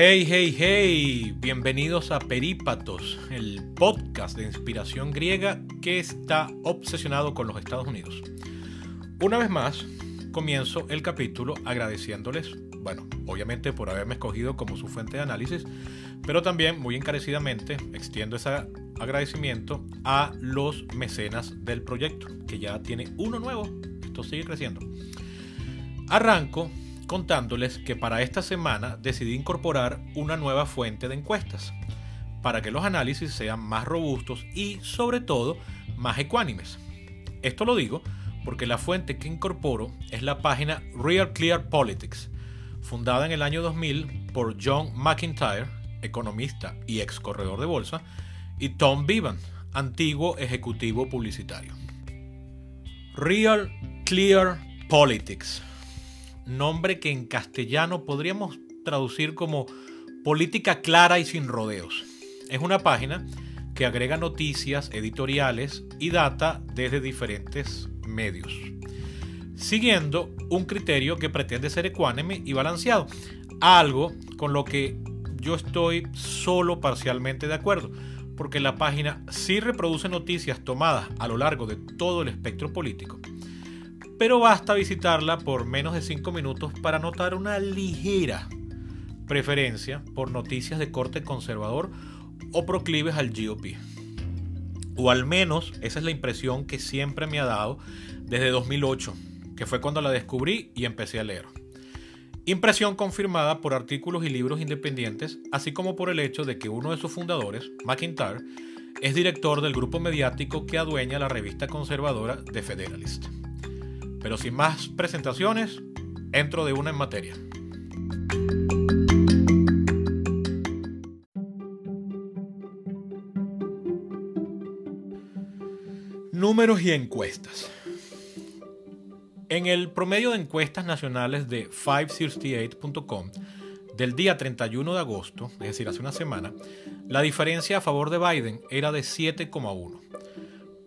Hey, hey, hey, bienvenidos a Perípatos, el podcast de inspiración griega que está obsesionado con los Estados Unidos. Una vez más, comienzo el capítulo agradeciéndoles, bueno, obviamente por haberme escogido como su fuente de análisis, pero también muy encarecidamente extiendo ese agradecimiento a los mecenas del proyecto, que ya tiene uno nuevo, esto sigue creciendo. Arranco contándoles que para esta semana decidí incorporar una nueva fuente de encuestas para que los análisis sean más robustos y sobre todo más ecuánimes. Esto lo digo porque la fuente que incorporo es la página Real Clear Politics, fundada en el año 2000 por John McIntyre, economista y ex corredor de bolsa, y Tom Bevan, antiguo ejecutivo publicitario. Real Clear Politics nombre que en castellano podríamos traducir como política clara y sin rodeos. Es una página que agrega noticias, editoriales y data desde diferentes medios, siguiendo un criterio que pretende ser ecuánime y balanceado, algo con lo que yo estoy solo parcialmente de acuerdo, porque la página sí reproduce noticias tomadas a lo largo de todo el espectro político, pero basta visitarla por menos de 5 minutos para notar una ligera preferencia por noticias de corte conservador o proclives al GOP. O al menos esa es la impresión que siempre me ha dado desde 2008, que fue cuando la descubrí y empecé a leer. Impresión confirmada por artículos y libros independientes, así como por el hecho de que uno de sus fundadores, McIntyre, es director del grupo mediático que adueña la revista conservadora The Federalist. Pero sin más presentaciones, entro de una en materia. Números y encuestas. En el promedio de encuestas nacionales de 568.com del día 31 de agosto, es decir, hace una semana, la diferencia a favor de Biden era de 7,1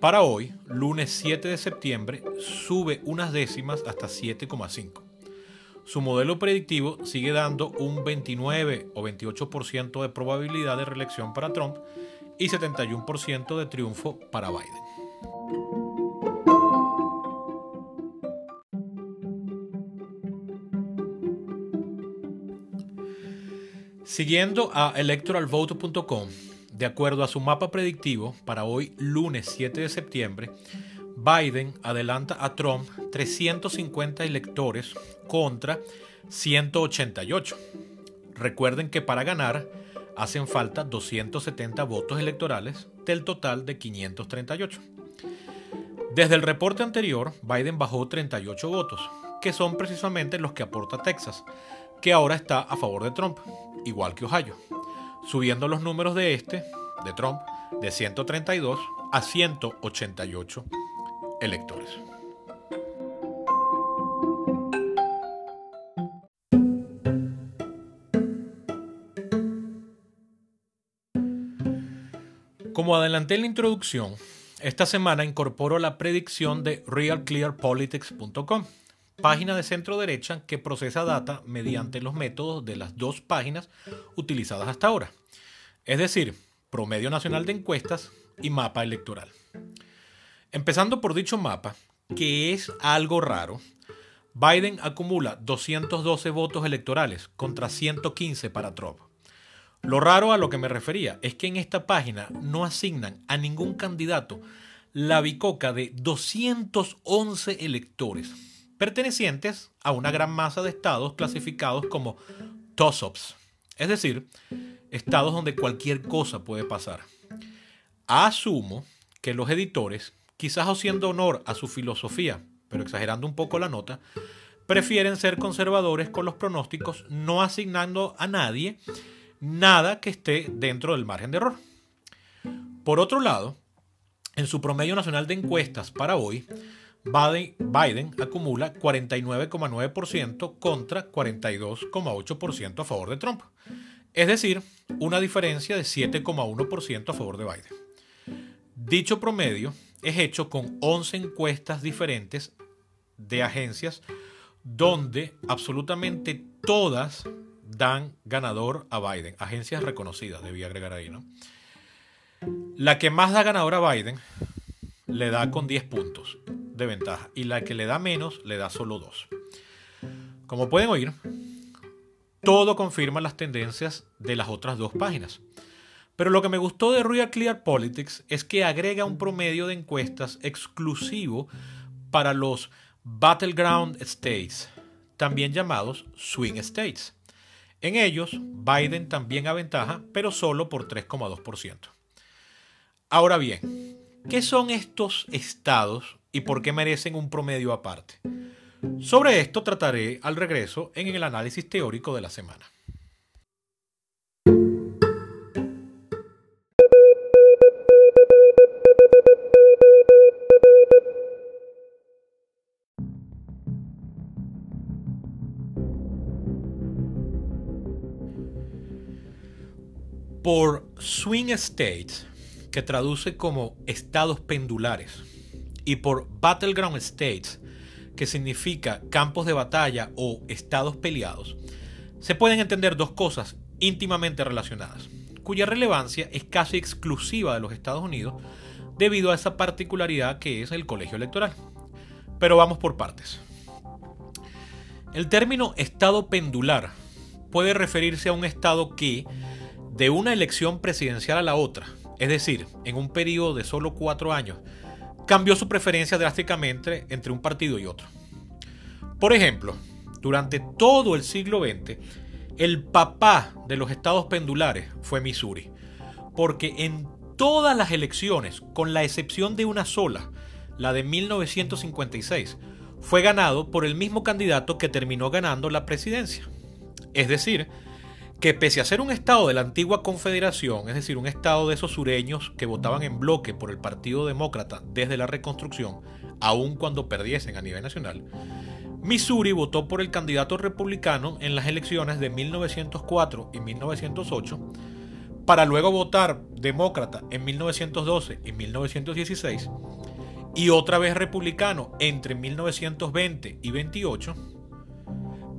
para hoy, lunes 7 de septiembre, sube unas décimas hasta 7,5. Su modelo predictivo sigue dando un 29 o 28% de probabilidad de reelección para Trump y 71% de triunfo para Biden. Siguiendo a electoralvote.com, de acuerdo a su mapa predictivo, para hoy lunes 7 de septiembre, Biden adelanta a Trump 350 electores contra 188. Recuerden que para ganar hacen falta 270 votos electorales del total de 538. Desde el reporte anterior, Biden bajó 38 votos, que son precisamente los que aporta Texas, que ahora está a favor de Trump, igual que Ohio subiendo los números de este, de Trump, de 132 a 188 electores. Como adelanté en la introducción, esta semana incorporo la predicción de realclearpolitics.com página de centro derecha que procesa data mediante los métodos de las dos páginas utilizadas hasta ahora, es decir, promedio nacional de encuestas y mapa electoral. Empezando por dicho mapa, que es algo raro, Biden acumula 212 votos electorales contra 115 para Trump. Lo raro a lo que me refería es que en esta página no asignan a ningún candidato la bicoca de 211 electores pertenecientes a una gran masa de estados clasificados como toss-ups, es decir, estados donde cualquier cosa puede pasar. Asumo que los editores, quizás haciendo honor a su filosofía, pero exagerando un poco la nota, prefieren ser conservadores con los pronósticos, no asignando a nadie nada que esté dentro del margen de error. Por otro lado, en su promedio nacional de encuestas para hoy, Biden acumula 49,9% contra 42,8% a favor de Trump. Es decir, una diferencia de 7,1% a favor de Biden. Dicho promedio es hecho con 11 encuestas diferentes de agencias donde absolutamente todas dan ganador a Biden. Agencias reconocidas, debía agregar ahí, ¿no? La que más da ganador a Biden le da con 10 puntos de ventaja y la que le da menos le da solo 2. Como pueden oír, todo confirma las tendencias de las otras dos páginas. Pero lo que me gustó de Real Clear Politics es que agrega un promedio de encuestas exclusivo para los Battleground States, también llamados Swing States. En ellos, Biden también aventaja, pero solo por 3,2%. Ahora bien, ¿qué son estos estados y por qué merecen un promedio aparte? Sobre esto trataré al regreso en el análisis teórico de la semana. Por swing states, que traduce como estados pendulares, y por battleground states, que significa campos de batalla o estados peleados, se pueden entender dos cosas íntimamente relacionadas, cuya relevancia es casi exclusiva de los Estados Unidos debido a esa particularidad que es el colegio electoral. Pero vamos por partes. El término estado pendular puede referirse a un estado que, de una elección presidencial a la otra, es decir, en un periodo de solo cuatro años, cambió su preferencia drásticamente entre un partido y otro. Por ejemplo, durante todo el siglo XX, el papá de los estados pendulares fue Missouri, porque en todas las elecciones, con la excepción de una sola, la de 1956, fue ganado por el mismo candidato que terminó ganando la presidencia. Es decir, que pese a ser un estado de la antigua confederación, es decir, un estado de esos sureños que votaban en bloque por el Partido Demócrata desde la reconstrucción, aun cuando perdiesen a nivel nacional, Missouri votó por el candidato republicano en las elecciones de 1904 y 1908, para luego votar demócrata en 1912 y 1916, y otra vez republicano entre 1920 y 28,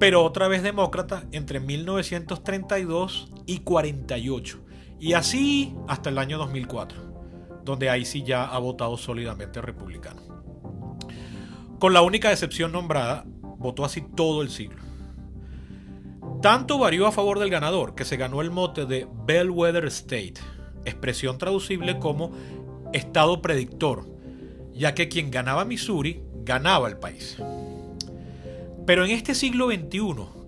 pero otra vez demócrata entre 1932 y 48. Y así hasta el año 2004, donde ahí sí ya ha votado sólidamente republicano. Con la única excepción nombrada, votó así todo el siglo. Tanto varió a favor del ganador que se ganó el mote de Bellwether State, expresión traducible como estado predictor, ya que quien ganaba Missouri ganaba el país. Pero en este siglo XXI,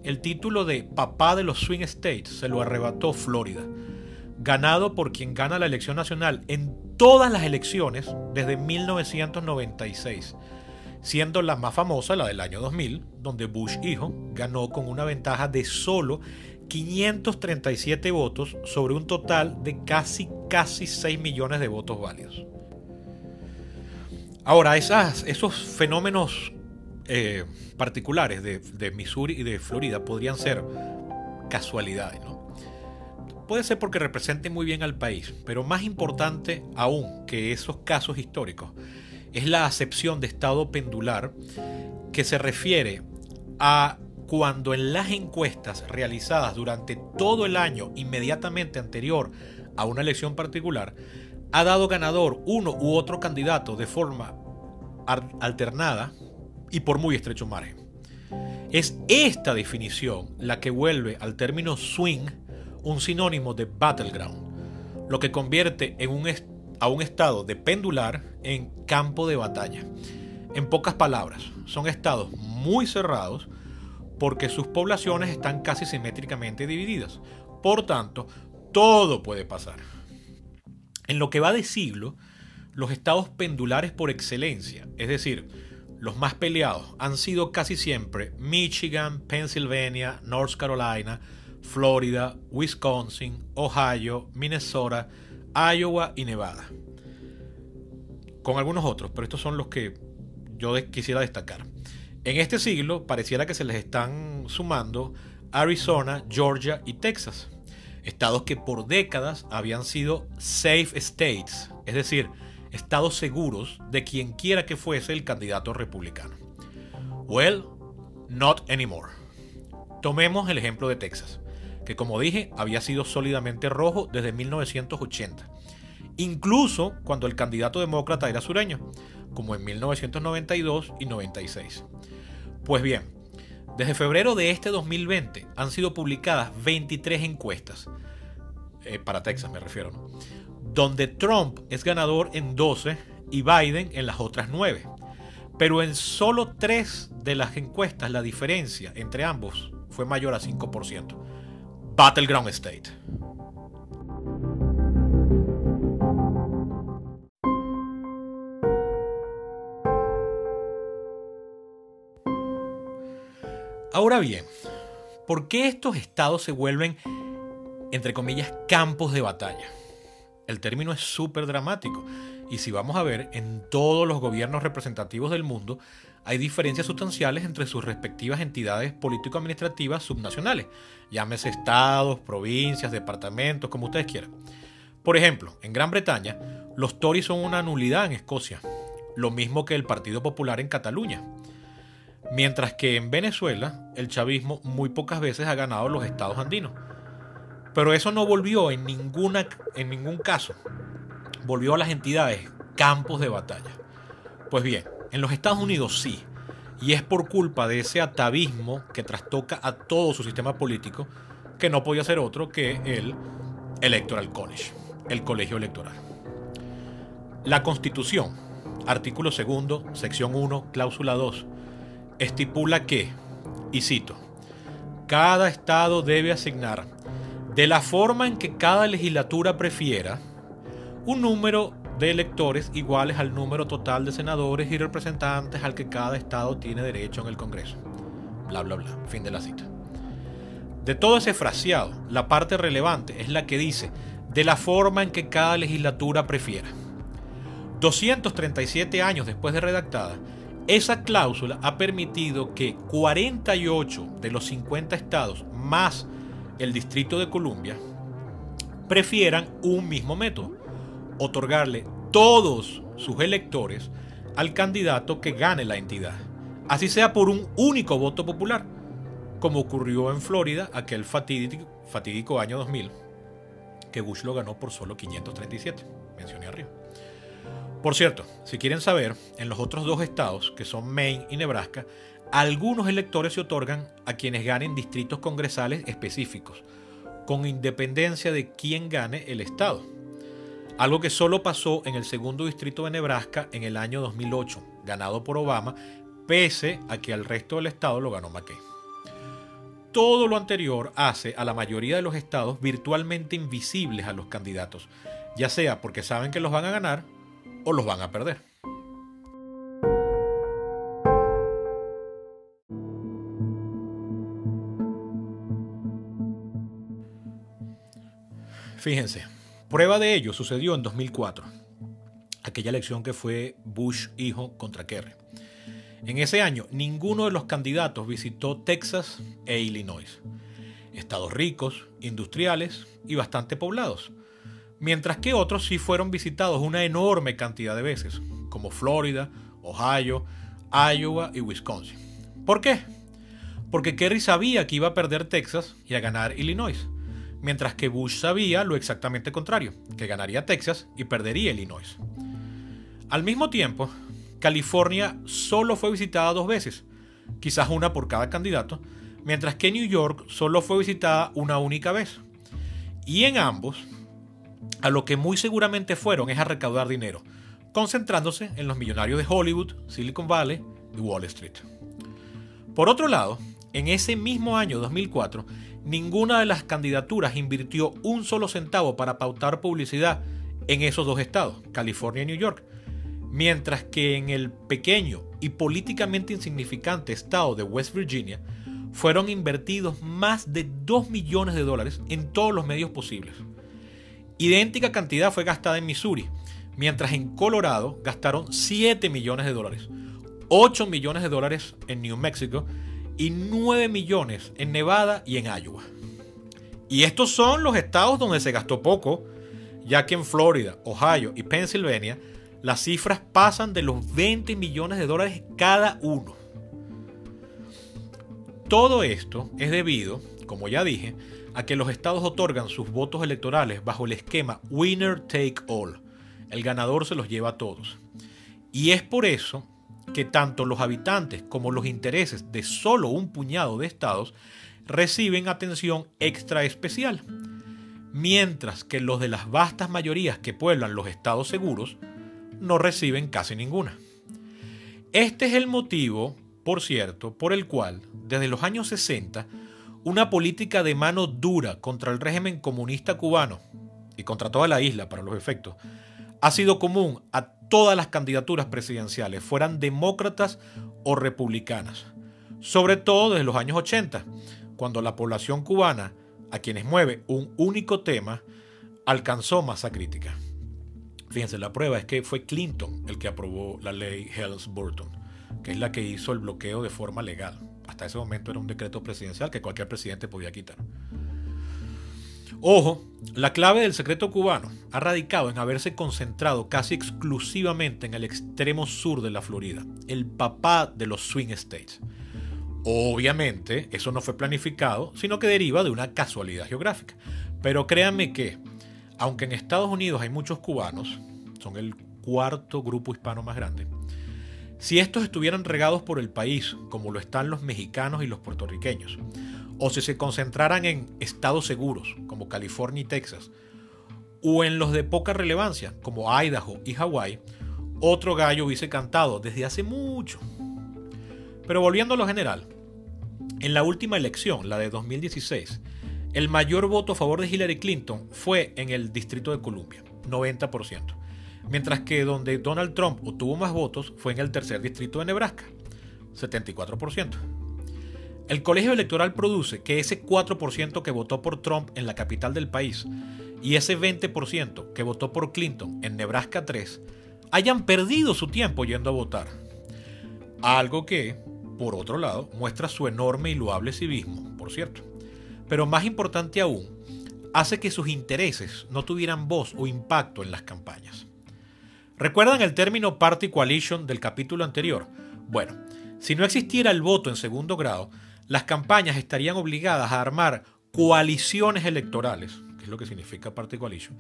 el título de papá de los Swing States se lo arrebató Florida, ganado por quien gana la elección nacional en todas las elecciones desde 1996, siendo la más famosa la del año 2000, donde Bush hijo ganó con una ventaja de solo 537 votos sobre un total de casi casi 6 millones de votos válidos. Ahora, esas, esos fenómenos eh, particulares de, Missouri y de Florida podrían ser casualidades, ¿no? Puede ser porque representen muy bien al país, pero más importante aún que esos casos históricos es la acepción de estado pendular que se refiere a cuando en las encuestas realizadas durante todo el año inmediatamente anterior a una elección particular ha dado ganador uno u otro candidato de forma alternada y por muy estrecho margen. Es esta definición la que vuelve al término swing un sinónimo de battleground, lo que convierte en un a un estado de pendular en campo de batalla. En pocas palabras, son estados muy cerrados porque sus poblaciones están casi simétricamente divididas. Por tanto, todo puede pasar. En lo que va de siglo, los estados pendulares por excelencia, es decir, los más peleados han sido casi siempre Michigan, Pennsylvania, North Carolina, Florida, Wisconsin, Ohio, Minnesota, Iowa y Nevada. Con algunos otros, pero estos son los que yo quisiera destacar. En este siglo pareciera que se les están sumando Arizona, Georgia y Texas, estados que por décadas habían sido safe states, es decir, estados seguros de quien quiera que fuese el candidato republicano. Well, not anymore. Tomemos el ejemplo de Texas. que como dije había sido sólidamente rojo desde 1980, incluso cuando el candidato demócrata era sureño, como en 1992 y 96. Pues bien, desde febrero de este 2020 han sido publicadas 23 encuestas, eh, para Texas me refiero, donde Trump es ganador en 12 y Biden en las otras 9. Pero en solo 3 de las encuestas la diferencia entre ambos fue mayor a 5%. Battleground State. Ahora bien, ¿por qué estos estados se vuelven, entre comillas, campos de batalla? El término es súper dramático y si vamos a ver, en todos los gobiernos representativos del mundo hay diferencias sustanciales entre sus respectivas entidades político-administrativas subnacionales, llámese estados, provincias, departamentos, como ustedes quieran. Por ejemplo, en Gran Bretaña, los Tories son una nulidad en Escocia, lo mismo que el Partido Popular en Cataluña. Mientras que en Venezuela, el chavismo muy pocas veces ha ganado los estados andinos. Pero eso no volvió en, ninguna, en ningún caso. Volvió a las entidades campos de batalla. Pues bien, en los Estados Unidos sí. Y es por culpa de ese atavismo que trastoca a todo su sistema político, que no podía ser otro que el Electoral College, el colegio electoral. La Constitución, artículo segundo, sección 1, cláusula 2, estipula que, y cito, cada estado debe asignar de la forma en que cada legislatura prefiera, un número de electores iguales al número total de senadores y representantes al que cada estado tiene derecho en el Congreso. Bla, bla, bla. Fin de la cita. De todo ese fraseado, la parte relevante es la que dice de la forma en que cada legislatura prefiera. 237 años después de redactada, esa cláusula ha permitido que 48 de los 50 estados más el Distrito de Columbia prefieran un mismo método, otorgarle todos sus electores al candidato que gane la entidad, así sea por un único voto popular, como ocurrió en Florida aquel fatídico, año 2000, que Bush lo ganó por solo 537, mencioné arriba. Por cierto, si quieren saber, en los otros dos estados, que son Maine y Nebraska, algunos electores se otorgan a quienes ganen distritos congresales específicos, con independencia de quién gane el estado. Algo que solo pasó en el segundo distrito de Nebraska en el año 2008, ganado por Obama, pese a que al resto del estado lo ganó McCain. Todo lo anterior hace a la mayoría de los estados virtualmente invisibles a los candidatos, ya sea porque saben que los van a ganar o los van a perder. Fíjense, prueba de ello sucedió en 2004, aquella elección que fue Bush hijo contra Kerry. En ese año, ninguno de los candidatos visitó Texas e Illinois, estados ricos, industriales y bastante poblados, mientras que otros sí fueron visitados una enorme cantidad de veces, como Florida, Ohio, Iowa y Wisconsin. ¿Por qué? Porque Kerry sabía que iba a perder Texas y a ganar Illinois mientras que Bush sabía lo exactamente contrario, que ganaría Texas y perdería Illinois. Al mismo tiempo, California solo fue visitada dos veces, quizás una por cada candidato, mientras que New York solo fue visitada una única vez. Y en ambos, a lo que muy seguramente fueron es a recaudar dinero, concentrándose en los millonarios de Hollywood, Silicon Valley y Wall Street. Por otro lado, en ese mismo año 2004, ninguna de las candidaturas invirtió un solo centavo para pautar publicidad en esos dos estados, California y New York, mientras que en el pequeño y políticamente insignificante estado de West Virginia fueron invertidos más de 2 millones de dólares en todos los medios posibles. Idéntica cantidad fue gastada en Missouri, mientras en Colorado gastaron 7 millones de dólares, 8 millones de dólares en New Mexico y 9 millones en Nevada y en Iowa. Y estos son los estados donde se gastó poco, ya que en Florida, Ohio y Pennsylvania las cifras pasan de los 20 millones de dólares cada uno. Todo esto es debido como ya dije, a que los estados otorgan sus votos electorales bajo el esquema Winner Take All. El ganador se los lleva a todos. Y es por eso que tanto los habitantes como los intereses de solo un puñado de estados reciben atención extra especial, mientras que los de las vastas mayorías que pueblan los estados seguros no reciben casi ninguna. Este es el motivo, por cierto, por el cual, desde los años 60, una política de mano dura contra el régimen comunista cubano y contra toda la isla para los efectos, ha sido común a todas las candidaturas presidenciales, fueran demócratas o republicanas, sobre todo desde los años 80, cuando la población cubana, a quienes mueve un único tema, alcanzó masa crítica. Fíjense, la prueba es que fue Clinton el que aprobó la ley Helms-Burton, que es la que hizo el bloqueo de forma legal. Hasta ese momento era un decreto presidencial que cualquier presidente podía quitar. Ojo, la clave del secreto cubano ha radicado en haberse concentrado casi exclusivamente en el extremo sur de la Florida, el papá de los swing states. Obviamente, eso no fue planificado, sino que deriva de una casualidad geográfica. Pero créanme que, aunque en Estados Unidos hay muchos cubanos, son el cuarto grupo hispano más grande, si estos estuvieran regados por el país, como lo están los mexicanos y los puertorriqueños, o si se concentraran en estados seguros, como California y Texas, o en los de poca relevancia, como Idaho y Hawái, otro gallo hubiese cantado desde hace mucho. Pero volviendo a lo general, en la última elección, la de 2016, el mayor voto a favor de Hillary Clinton fue en el Distrito de Columbia, 90%, mientras que donde Donald Trump obtuvo más votos fue en el tercer distrito de Nebraska, 74%. El colegio electoral produce que ese 4% que votó por Trump en la capital del país y ese 20% que votó por Clinton en Nebraska 3 hayan perdido su tiempo yendo a votar. Algo que, por otro lado, muestra su enorme y loable civismo, por cierto. Pero más importante aún, hace que sus intereses no tuvieran voz o impacto en las campañas. ¿Recuerdan el término party coalition del capítulo anterior? Bueno, si no existiera el voto en segundo grado, las campañas estarían obligadas a armar coaliciones electorales, que es lo que significa party coalition,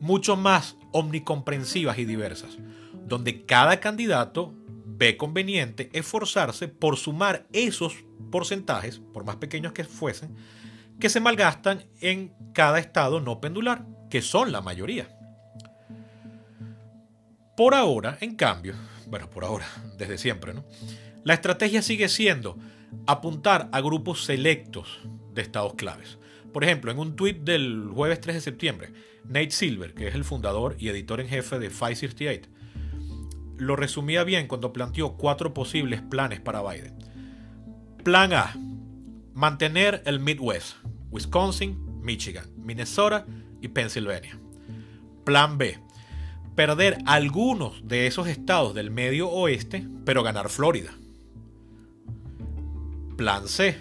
mucho más omnicomprensivas y diversas, donde cada candidato ve conveniente esforzarse por sumar esos porcentajes, por más pequeños que fuesen, que se malgastan en cada estado no pendular, que son la mayoría. Por ahora, en cambio, bueno, por ahora, desde siempre, ¿no? La estrategia sigue siendo apuntar a grupos selectos de estados claves. Por ejemplo, en un tuit del jueves 3 de septiembre, Nate Silver, que es el fundador y editor en jefe de 568, lo resumía bien cuando planteó cuatro posibles planes para Biden. Plan A. Mantener el Midwest, Wisconsin, Michigan, Minnesota y Pennsylvania. Plan B. Perder algunos de esos estados del medio oeste, pero ganar Florida. Plan C.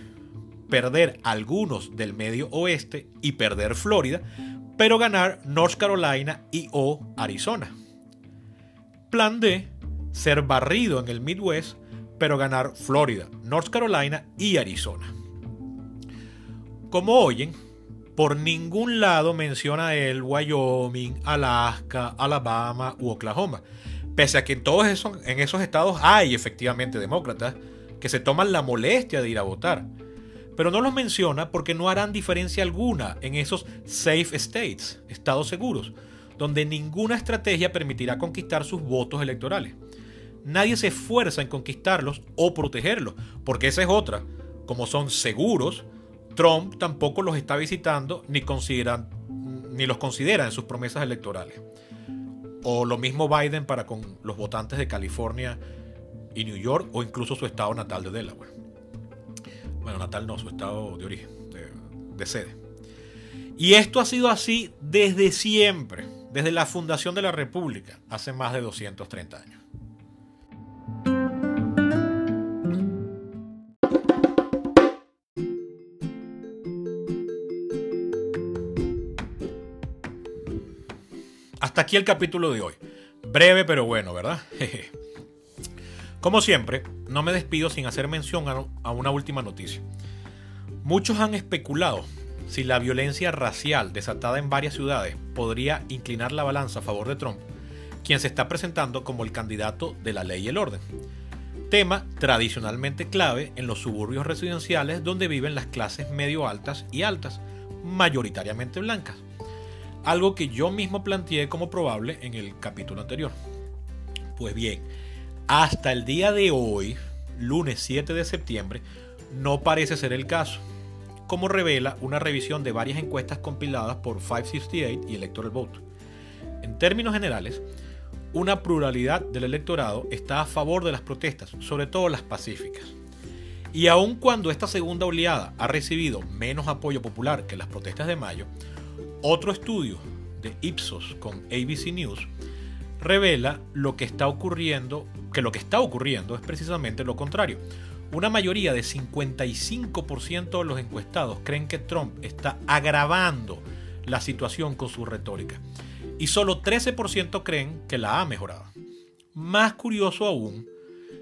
Perder algunos del medio oeste y perder Florida, pero ganar North Carolina y o Arizona. Plan D, ser barrido en el Midwest, pero ganar Florida, North Carolina y Arizona. Como oyen, por ningún lado menciona el Wyoming, Alaska, Alabama u Oklahoma, pese a que en todos esos, en esos estados hay efectivamente demócratas que se toman la molestia de ir a votar. Pero no los menciona porque no harán diferencia alguna en esos safe states, estados seguros, donde ninguna estrategia permitirá conquistar sus votos electorales. Nadie se esfuerza en conquistarlos o protegerlos, porque esa es otra. Como son seguros, Trump tampoco los está visitando ni, consideran, ni los considera en sus promesas electorales. O lo mismo Biden para con los votantes de California y New York o incluso su estado natal de Delaware. Bueno, natal no, su estado de origen, de, de sede. Y esto ha sido así desde siempre desde la fundación de la República, hace más de 230 años. Hasta aquí el capítulo de hoy. Breve pero bueno, ¿verdad? Como siempre, no me despido sin hacer mención a una última noticia. Muchos han especulado si la violencia racial desatada en varias ciudades podría inclinar la balanza a favor de Trump, quien se está presentando como el candidato de la ley y el orden. Tema tradicionalmente clave en los suburbios residenciales donde viven las clases medio altas y altas, mayoritariamente blancas. Algo que yo mismo planteé como probable en el capítulo anterior. Pues bien, hasta el día de hoy, lunes 7 de septiembre, no parece ser el caso como revela una revisión de varias encuestas compiladas por 568 y Electoral Vote. En términos generales, una pluralidad del electorado está a favor de las protestas, sobre todo las pacíficas. Y aun cuando esta segunda oleada ha recibido menos apoyo popular que las protestas de mayo, otro estudio de Ipsos con ABC News revela lo que está ocurriendo, que lo que está ocurriendo es precisamente lo contrario. Una mayoría de 55% de los encuestados creen que Trump está agravando la situación con su retórica y solo 13% creen que la ha mejorado. Más curioso aún,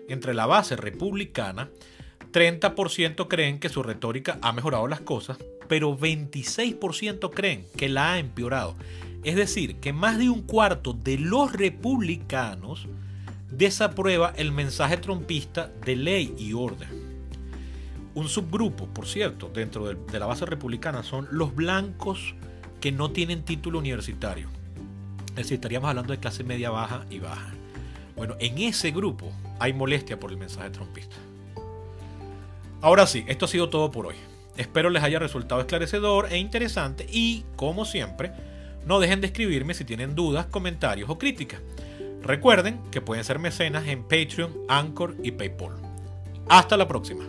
entre la base republicana, 30% creen que su retórica ha mejorado las cosas, pero 26% creen que la ha empeorado. Es decir, que más de un cuarto de los republicanos desaprueba el mensaje trompista de ley y orden. Un subgrupo, por cierto, dentro de, la base republicana son los blancos que no tienen título universitario. Es decir, estaríamos hablando de clase media baja y baja. Bueno, en ese grupo hay molestia por el mensaje trompista. Ahora sí, esto ha sido todo por hoy. Espero les haya resultado esclarecedor e interesante y, como siempre, no dejen de escribirme si tienen dudas, comentarios o críticas. Recuerden que pueden ser mecenas en Patreon, Anchor y PayPal. Hasta la próxima.